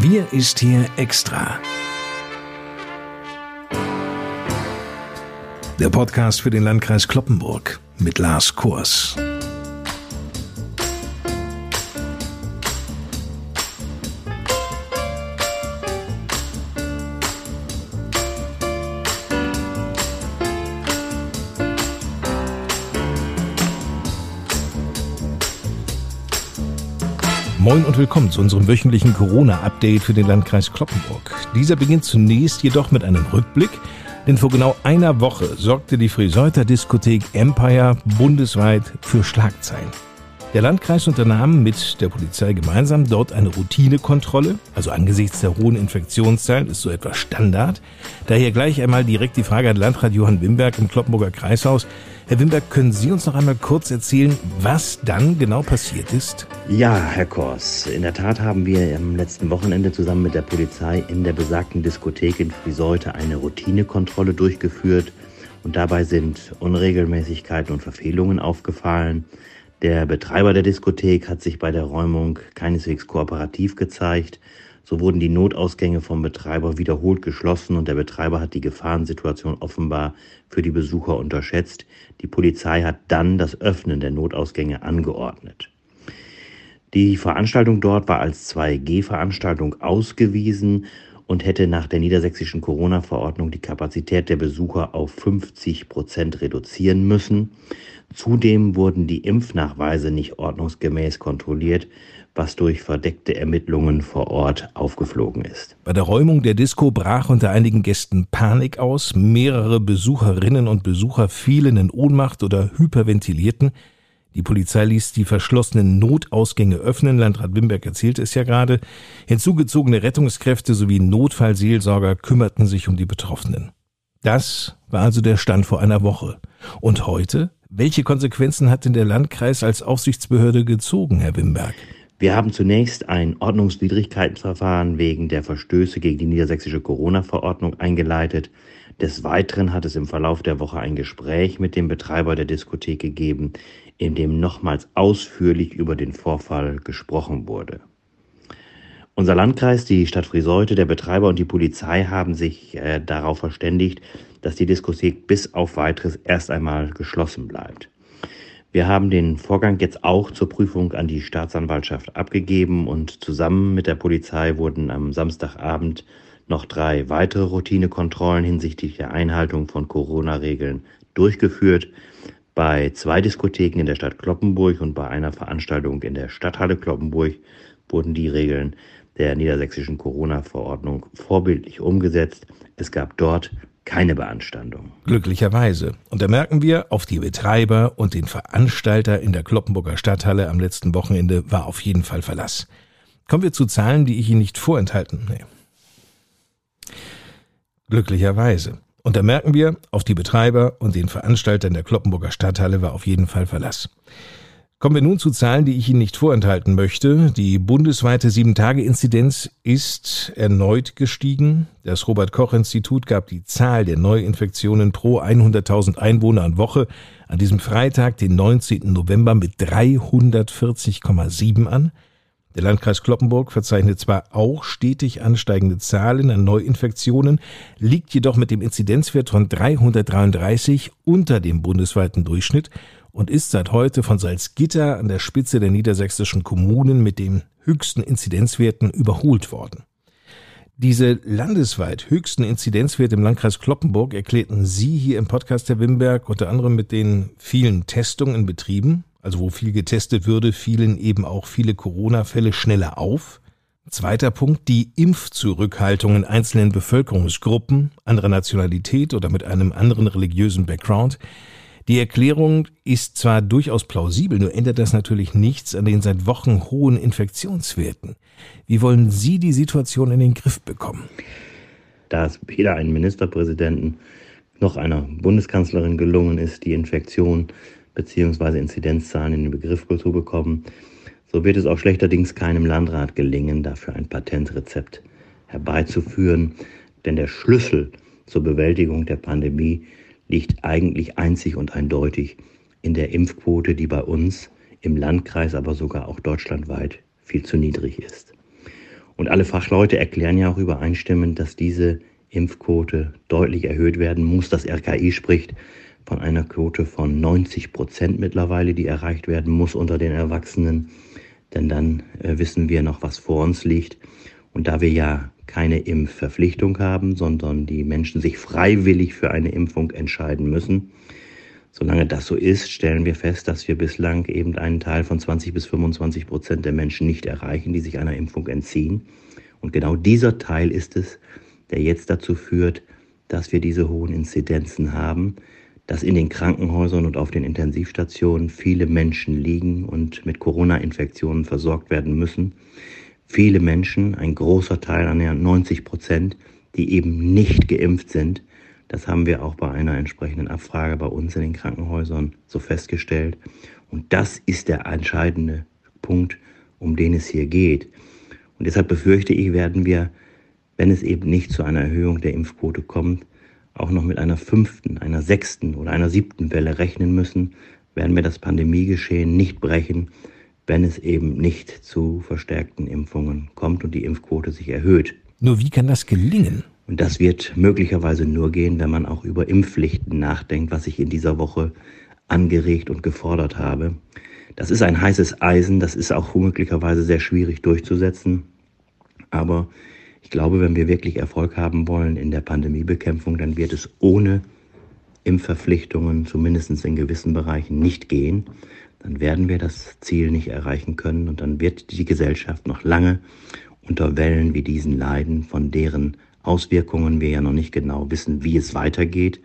Wir ist hier extra. Der Podcast für den Landkreis Kloppenburg mit Lars Kurs. Moin und willkommen zu unserem wöchentlichen Corona-Update für den Landkreis Kloppenburg. Dieser beginnt zunächst jedoch mit einem Rückblick, denn vor genau einer Woche sorgte die Friseuter Diskothek Empire bundesweit für Schlagzeilen. Der Landkreis unternahm mit der Polizei gemeinsam dort eine Routinekontrolle, also angesichts der hohen Infektionszahlen ist so etwas Standard. Daher gleich einmal direkt die Frage an Landrat Johann Wimberg im Kloppenburger Kreishaus. Herr Wimberg, können Sie uns noch einmal kurz erzählen, was dann genau passiert ist? Ja, Herr Kors, in der Tat haben wir am letzten Wochenende zusammen mit der Polizei in der besagten Diskothek in Friseute eine Routinekontrolle durchgeführt und dabei sind Unregelmäßigkeiten und Verfehlungen aufgefallen. Der Betreiber der Diskothek hat sich bei der Räumung keineswegs kooperativ gezeigt. So wurden die Notausgänge vom Betreiber wiederholt geschlossen und der Betreiber hat die Gefahrensituation offenbar für die Besucher unterschätzt. Die Polizei hat dann das Öffnen der Notausgänge angeordnet. Die Veranstaltung dort war als 2G-Veranstaltung ausgewiesen und hätte nach der niedersächsischen Corona-Verordnung die Kapazität der Besucher auf 50 Prozent reduzieren müssen. Zudem wurden die Impfnachweise nicht ordnungsgemäß kontrolliert, was durch verdeckte Ermittlungen vor Ort aufgeflogen ist. Bei der Räumung der Disco brach unter einigen Gästen Panik aus. Mehrere Besucherinnen und Besucher fielen in Ohnmacht oder hyperventilierten. Die Polizei ließ die verschlossenen Notausgänge öffnen. Landrat Wimberg erzählte es ja gerade. Hinzugezogene Rettungskräfte sowie Notfallseelsorger kümmerten sich um die Betroffenen. Das war also der Stand vor einer Woche. Und heute? Welche Konsequenzen hat denn der Landkreis als Aufsichtsbehörde gezogen, Herr Wimberg? Wir haben zunächst ein Ordnungswidrigkeitenverfahren wegen der Verstöße gegen die niedersächsische Corona-Verordnung eingeleitet. Des Weiteren hat es im Verlauf der Woche ein Gespräch mit dem Betreiber der Diskothek gegeben, in dem nochmals ausführlich über den Vorfall gesprochen wurde. Unser Landkreis, die Stadt Friseute, der Betreiber und die Polizei haben sich äh, darauf verständigt, dass die Diskothek bis auf weiteres erst einmal geschlossen bleibt. Wir haben den Vorgang jetzt auch zur Prüfung an die Staatsanwaltschaft abgegeben und zusammen mit der Polizei wurden am Samstagabend noch drei weitere Routinekontrollen hinsichtlich der Einhaltung von Corona-Regeln durchgeführt. Bei zwei Diskotheken in der Stadt Kloppenburg und bei einer Veranstaltung in der Stadthalle Kloppenburg wurden die Regeln der niedersächsischen Corona-Verordnung vorbildlich umgesetzt. Es gab dort keine Beanstandung. Glücklicherweise. Und da merken wir, auf die Betreiber und den Veranstalter in der Kloppenburger Stadthalle am letzten Wochenende war auf jeden Fall Verlass. Kommen wir zu Zahlen, die ich Ihnen nicht vorenthalten. Nee. Glücklicherweise. Und da merken wir, auf die Betreiber und den Veranstalter in der Kloppenburger Stadthalle war auf jeden Fall Verlass. Kommen wir nun zu Zahlen, die ich Ihnen nicht vorenthalten möchte. Die bundesweite 7-Tage-Inzidenz ist erneut gestiegen. Das Robert-Koch-Institut gab die Zahl der Neuinfektionen pro 100.000 Einwohner an Woche an diesem Freitag, den 19. November, mit 340,7 an. Der Landkreis Kloppenburg verzeichnet zwar auch stetig ansteigende Zahlen an Neuinfektionen, liegt jedoch mit dem Inzidenzwert von 333 unter dem bundesweiten Durchschnitt und ist seit heute von Salzgitter an der Spitze der niedersächsischen Kommunen mit den höchsten Inzidenzwerten überholt worden. Diese landesweit höchsten Inzidenzwerte im Landkreis Kloppenburg erklärten Sie hier im Podcast Herr Wimberg unter anderem mit den vielen Testungen in Betrieben, also wo viel getestet würde, fielen eben auch viele Corona-Fälle schneller auf. Zweiter Punkt, die Impfzurückhaltung in einzelnen Bevölkerungsgruppen anderer Nationalität oder mit einem anderen religiösen Background. Die Erklärung ist zwar durchaus plausibel, nur ändert das natürlich nichts an den seit Wochen hohen Infektionswerten. Wie wollen Sie die Situation in den Griff bekommen? Da es weder einem Ministerpräsidenten noch einer Bundeskanzlerin gelungen ist, die Infektion bzw. Inzidenzzahlen in den Begriff zu bekommen, so wird es auch schlechterdings keinem Landrat gelingen, dafür ein Patentrezept herbeizuführen. Denn der Schlüssel zur Bewältigung der Pandemie liegt eigentlich einzig und eindeutig in der Impfquote, die bei uns im Landkreis, aber sogar auch deutschlandweit viel zu niedrig ist. Und alle Fachleute erklären ja auch übereinstimmend, dass diese Impfquote deutlich erhöht werden muss. Das RKI spricht von einer Quote von 90 Prozent mittlerweile, die erreicht werden muss unter den Erwachsenen. Denn dann äh, wissen wir noch, was vor uns liegt. Und da wir ja keine Impfverpflichtung haben, sondern die Menschen sich freiwillig für eine Impfung entscheiden müssen, solange das so ist, stellen wir fest, dass wir bislang eben einen Teil von 20 bis 25 Prozent der Menschen nicht erreichen, die sich einer Impfung entziehen. Und genau dieser Teil ist es, der jetzt dazu führt, dass wir diese hohen Inzidenzen haben, dass in den Krankenhäusern und auf den Intensivstationen viele Menschen liegen und mit Corona-Infektionen versorgt werden müssen. Viele Menschen, ein großer Teil, annähernd 90 Prozent, die eben nicht geimpft sind. Das haben wir auch bei einer entsprechenden Abfrage bei uns in den Krankenhäusern so festgestellt. Und das ist der entscheidende Punkt, um den es hier geht. Und deshalb befürchte ich, werden wir, wenn es eben nicht zu einer Erhöhung der Impfquote kommt, auch noch mit einer fünften, einer sechsten oder einer siebten Welle rechnen müssen, werden wir das Pandemiegeschehen nicht brechen, wenn es eben nicht zu verstärkten Impfungen kommt und die Impfquote sich erhöht. Nur wie kann das gelingen? Und das wird möglicherweise nur gehen, wenn man auch über Impfpflichten nachdenkt, was ich in dieser Woche angeregt und gefordert habe. Das ist ein heißes Eisen, das ist auch möglicherweise sehr schwierig durchzusetzen. Aber ich glaube, wenn wir wirklich Erfolg haben wollen in der Pandemiebekämpfung, dann wird es ohne Impfverpflichtungen, zumindest in gewissen Bereichen, nicht gehen. Dann werden wir das Ziel nicht erreichen können und dann wird die Gesellschaft noch lange unter Wellen wie diesen leiden, von deren Auswirkungen wir ja noch nicht genau wissen, wie es weitergeht.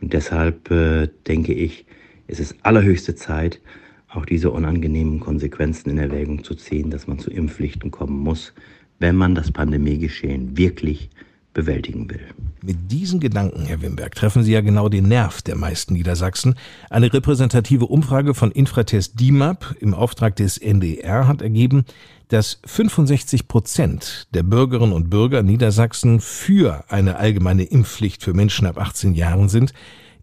Und deshalb äh, denke ich, es ist allerhöchste Zeit, auch diese unangenehmen Konsequenzen in Erwägung zu ziehen, dass man zu Impfpflichten kommen muss wenn man das Pandemiegeschehen wirklich bewältigen will. Mit diesen Gedanken, Herr Wimberg, treffen Sie ja genau den Nerv der meisten Niedersachsen. Eine repräsentative Umfrage von Infratest DIMAP im Auftrag des NDR hat ergeben, dass 65 Prozent der Bürgerinnen und Bürger Niedersachsen für eine allgemeine Impfpflicht für Menschen ab 18 Jahren sind.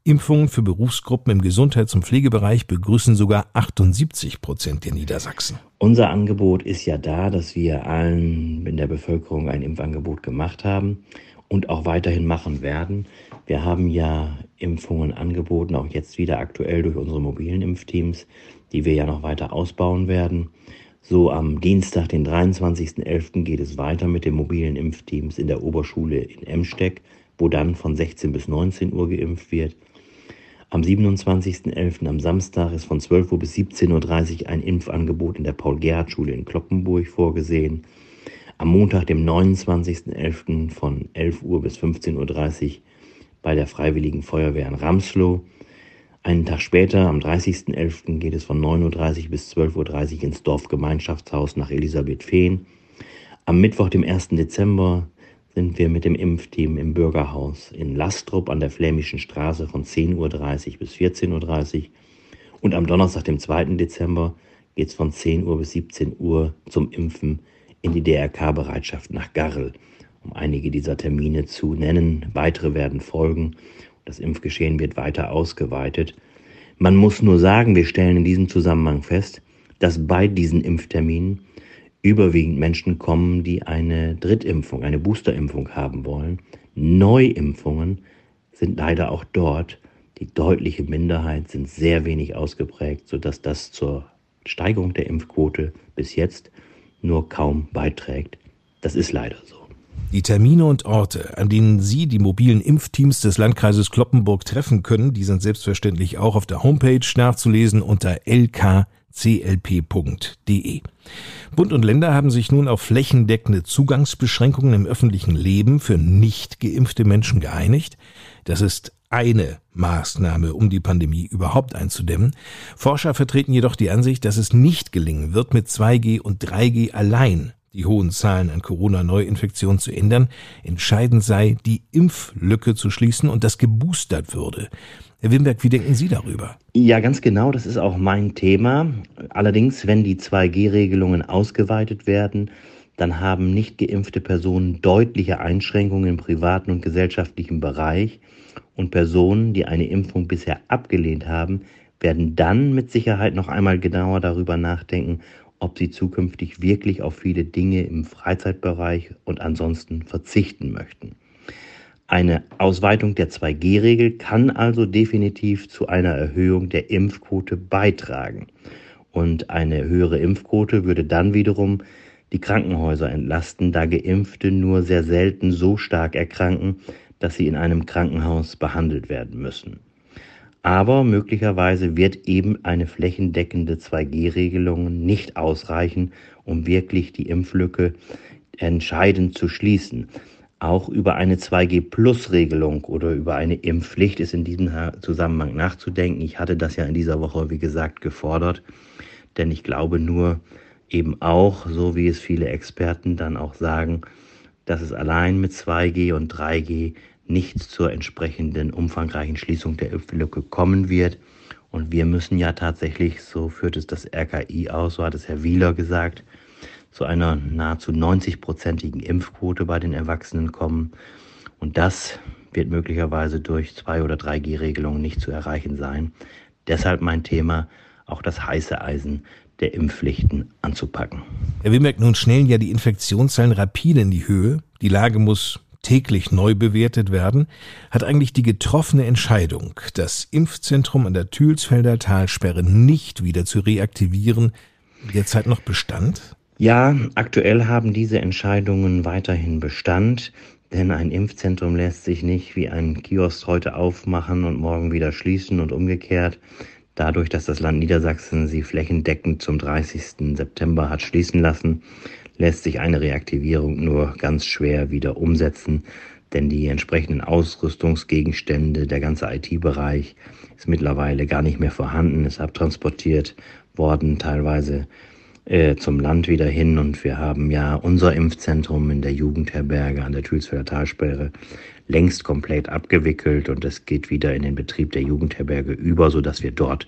Impfungen für Berufsgruppen im Gesundheits- und Pflegebereich begrüßen sogar 78 Prozent der Niedersachsen. Unser Angebot ist ja da, dass wir allen in der Bevölkerung ein Impfangebot gemacht haben und auch weiterhin machen werden. Wir haben ja Impfungen angeboten, auch jetzt wieder aktuell durch unsere mobilen Impfteams, die wir ja noch weiter ausbauen werden. So am Dienstag, den 23.11. geht es weiter mit den mobilen Impfteams in der Oberschule in Emsteck, wo dann von 16 bis 19 Uhr geimpft wird. Am 27.11. am Samstag ist von 12 Uhr bis 17.30 Uhr ein Impfangebot in der Paul-Gerhardt-Schule in Kloppenburg vorgesehen. Am Montag, dem 29.11. von 11 Uhr bis 15.30 Uhr bei der Freiwilligen Feuerwehr in Ramslow. Einen Tag später, am 30.11., geht es von 9.30 Uhr bis 12.30 Uhr ins Dorfgemeinschaftshaus nach Elisabeth Fehn. Am Mittwoch, dem 1. Dezember, sind wir mit dem Impfteam im Bürgerhaus in Lastrup an der Flämischen Straße von 10.30 Uhr bis 14.30 Uhr. Und am Donnerstag, dem 2. Dezember, geht es von 10 Uhr bis 17 Uhr zum Impfen in die DRK-Bereitschaft nach Garrel, um einige dieser Termine zu nennen. Weitere werden folgen. Das Impfgeschehen wird weiter ausgeweitet. Man muss nur sagen, wir stellen in diesem Zusammenhang fest, dass bei diesen Impfterminen überwiegend Menschen kommen, die eine Drittimpfung, eine Boosterimpfung haben wollen. Neuimpfungen sind leider auch dort die deutliche Minderheit, sind sehr wenig ausgeprägt, sodass das zur Steigerung der Impfquote bis jetzt nur kaum beiträgt. Das ist leider so. Die Termine und Orte, an denen Sie die mobilen Impfteams des Landkreises Kloppenburg treffen können, die sind selbstverständlich auch auf der Homepage nachzulesen unter lk clp.de. Bund und Länder haben sich nun auf flächendeckende Zugangsbeschränkungen im öffentlichen Leben für nicht geimpfte Menschen geeinigt. Das ist eine Maßnahme, um die Pandemie überhaupt einzudämmen. Forscher vertreten jedoch die Ansicht, dass es nicht gelingen wird, mit 2G und 3G allein die hohen Zahlen an Corona-Neuinfektionen zu ändern. Entscheidend sei, die Impflücke zu schließen und das geboostert würde. Herr Wimberg, wie denken Sie darüber? Ja, ganz genau, das ist auch mein Thema. Allerdings, wenn die 2G-Regelungen ausgeweitet werden, dann haben nicht geimpfte Personen deutliche Einschränkungen im privaten und gesellschaftlichen Bereich und Personen, die eine Impfung bisher abgelehnt haben, werden dann mit Sicherheit noch einmal genauer darüber nachdenken, ob sie zukünftig wirklich auf viele Dinge im Freizeitbereich und ansonsten verzichten möchten. Eine Ausweitung der 2G-Regel kann also definitiv zu einer Erhöhung der Impfquote beitragen. Und eine höhere Impfquote würde dann wiederum die Krankenhäuser entlasten, da Geimpfte nur sehr selten so stark erkranken, dass sie in einem Krankenhaus behandelt werden müssen. Aber möglicherweise wird eben eine flächendeckende 2G-Regelung nicht ausreichen, um wirklich die Impflücke entscheidend zu schließen. Auch über eine 2G-Plus-Regelung oder über eine Impfpflicht ist in diesem Zusammenhang nachzudenken. Ich hatte das ja in dieser Woche, wie gesagt, gefordert, denn ich glaube nur eben auch, so wie es viele Experten dann auch sagen, dass es allein mit 2G und 3G nicht zur entsprechenden umfangreichen Schließung der Impflücke kommen wird. Und wir müssen ja tatsächlich, so führt es das RKI aus, so hat es Herr Wieler gesagt, zu einer nahezu 90-prozentigen Impfquote bei den Erwachsenen kommen. Und das wird möglicherweise durch 2- oder 3G-Regelungen nicht zu erreichen sein. Deshalb mein Thema, auch das heiße Eisen der Impfpflichten anzupacken. Herr Wimberg, nun schnellen ja die Infektionszahlen rapide in die Höhe. Die Lage muss täglich neu bewertet werden, hat eigentlich die getroffene Entscheidung, das Impfzentrum an der Thülsfelder Talsperre nicht wieder zu reaktivieren, derzeit noch Bestand? Ja, aktuell haben diese Entscheidungen weiterhin Bestand, denn ein Impfzentrum lässt sich nicht wie ein Kiosk heute aufmachen und morgen wieder schließen und umgekehrt. Dadurch, dass das Land Niedersachsen sie flächendeckend zum 30. September hat schließen lassen, lässt sich eine Reaktivierung nur ganz schwer wieder umsetzen, denn die entsprechenden Ausrüstungsgegenstände, der ganze IT-Bereich ist mittlerweile gar nicht mehr vorhanden, ist abtransportiert worden, teilweise äh, zum Land wieder hin und wir haben ja unser Impfzentrum in der Jugendherberge an der Thülsfelder Talsperre längst komplett abgewickelt und es geht wieder in den Betrieb der Jugendherberge über, sodass wir dort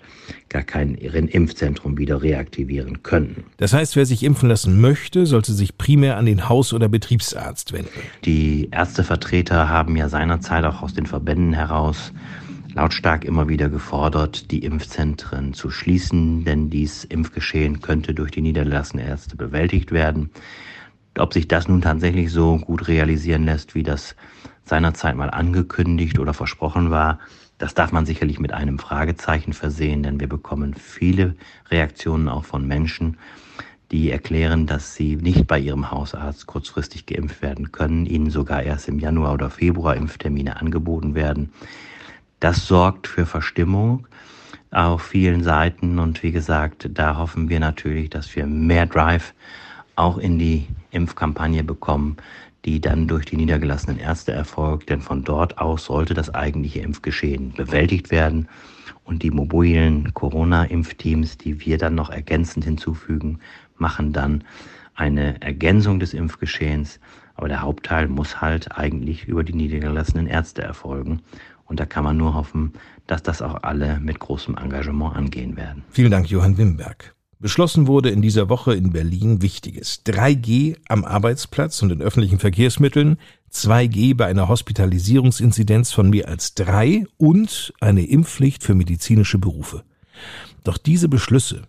gar kein Impfzentrum wieder reaktivieren können. Das heißt, wer sich impfen lassen möchte, sollte sich primär an den Haus- oder Betriebsarzt wenden. Die Ärztevertreter haben ja seinerzeit auch aus den Verbänden heraus lautstark immer wieder gefordert, die Impfzentren zu schließen, denn dies Impfgeschehen könnte durch die niedergelassenen Ärzte bewältigt werden. Ob sich das nun tatsächlich so gut realisieren lässt, wie das seinerzeit mal angekündigt oder versprochen war, das darf man sicherlich mit einem Fragezeichen versehen, denn wir bekommen viele Reaktionen auch von Menschen, die erklären, dass sie nicht bei ihrem Hausarzt kurzfristig geimpft werden können, ihnen sogar erst im Januar oder Februar Impftermine angeboten werden. Das sorgt für Verstimmung auf vielen Seiten und wie gesagt, da hoffen wir natürlich, dass wir mehr Drive auch in die Impfkampagne bekommen, die dann durch die niedergelassenen Ärzte erfolgt, denn von dort aus sollte das eigentliche Impfgeschehen bewältigt werden. Und die mobilen Corona-Impfteams, die wir dann noch ergänzend hinzufügen, machen dann eine Ergänzung des Impfgeschehens, aber der Hauptteil muss halt eigentlich über die niedergelassenen Ärzte erfolgen. Und da kann man nur hoffen, dass das auch alle mit großem Engagement angehen werden. Vielen Dank, Johann Wimberg. Beschlossen wurde in dieser Woche in Berlin Wichtiges. 3G am Arbeitsplatz und in öffentlichen Verkehrsmitteln, 2G bei einer Hospitalisierungsinzidenz von mehr als drei und eine Impfpflicht für medizinische Berufe. Doch diese Beschlüsse,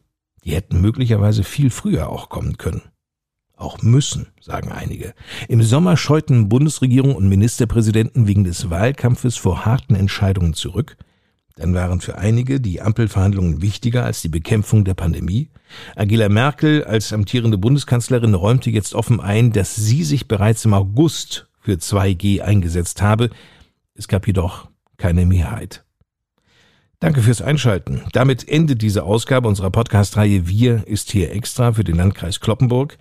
die hätten möglicherweise viel früher auch kommen können. Auch müssen, sagen einige. Im Sommer scheuten Bundesregierung und Ministerpräsidenten wegen des Wahlkampfes vor harten Entscheidungen zurück. Dann waren für einige die Ampelverhandlungen wichtiger als die Bekämpfung der Pandemie. Angela Merkel als amtierende Bundeskanzlerin räumte jetzt offen ein, dass sie sich bereits im August für 2G eingesetzt habe. Es gab jedoch keine Mehrheit. Danke fürs Einschalten. Damit endet diese Ausgabe unserer Podcast-Reihe Wir ist hier extra für den Landkreis Kloppenburg.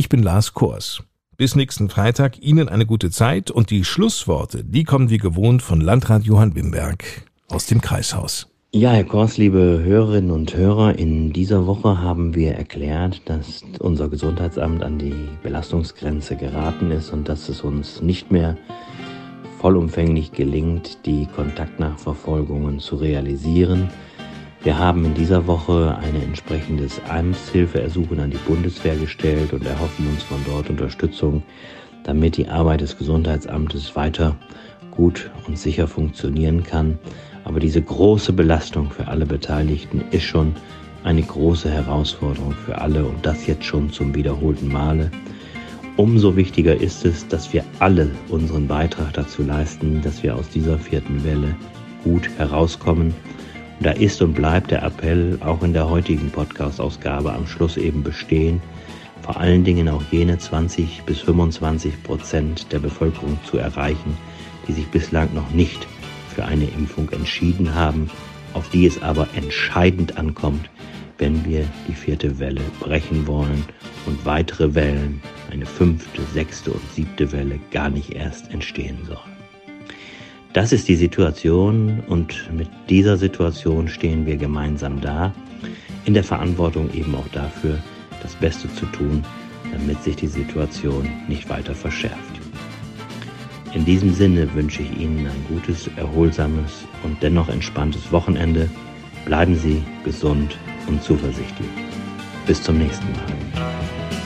Ich bin Lars Kors. Bis nächsten Freitag Ihnen eine gute Zeit und die Schlussworte, die kommen wie gewohnt von Landrat Johann Wimberg aus dem Kreishaus. Ja, Herr Kors, liebe Hörerinnen und Hörer, in dieser Woche haben wir erklärt, dass unser Gesundheitsamt an die Belastungsgrenze geraten ist und dass es uns nicht mehr vollumfänglich gelingt, die Kontaktnachverfolgungen zu realisieren. Wir haben in dieser Woche ein entsprechendes Amtshilfeersuchen an die Bundeswehr gestellt und erhoffen uns von dort Unterstützung, damit die Arbeit des Gesundheitsamtes weiter gut und sicher funktionieren kann. Aber diese große Belastung für alle Beteiligten ist schon eine große Herausforderung für alle und das jetzt schon zum wiederholten Male. Umso wichtiger ist es, dass wir alle unseren Beitrag dazu leisten, dass wir aus dieser vierten Welle gut herauskommen. Und da ist und bleibt der Appell auch in der heutigen Podcast-Ausgabe am Schluss eben bestehen, vor allen Dingen auch jene 20 bis 25 Prozent der Bevölkerung zu erreichen, die sich bislang noch nicht für eine Impfung entschieden haben, auf die es aber entscheidend ankommt, wenn wir die vierte Welle brechen wollen und weitere Wellen, eine fünfte, sechste und siebte Welle gar nicht erst entstehen sollen. Das ist die Situation und mit dieser Situation stehen wir gemeinsam da, in der Verantwortung eben auch dafür, das Beste zu tun, damit sich die Situation nicht weiter verschärft. In diesem Sinne wünsche ich Ihnen ein gutes, erholsames und dennoch entspanntes Wochenende. Bleiben Sie gesund und zuversichtlich. Bis zum nächsten Mal.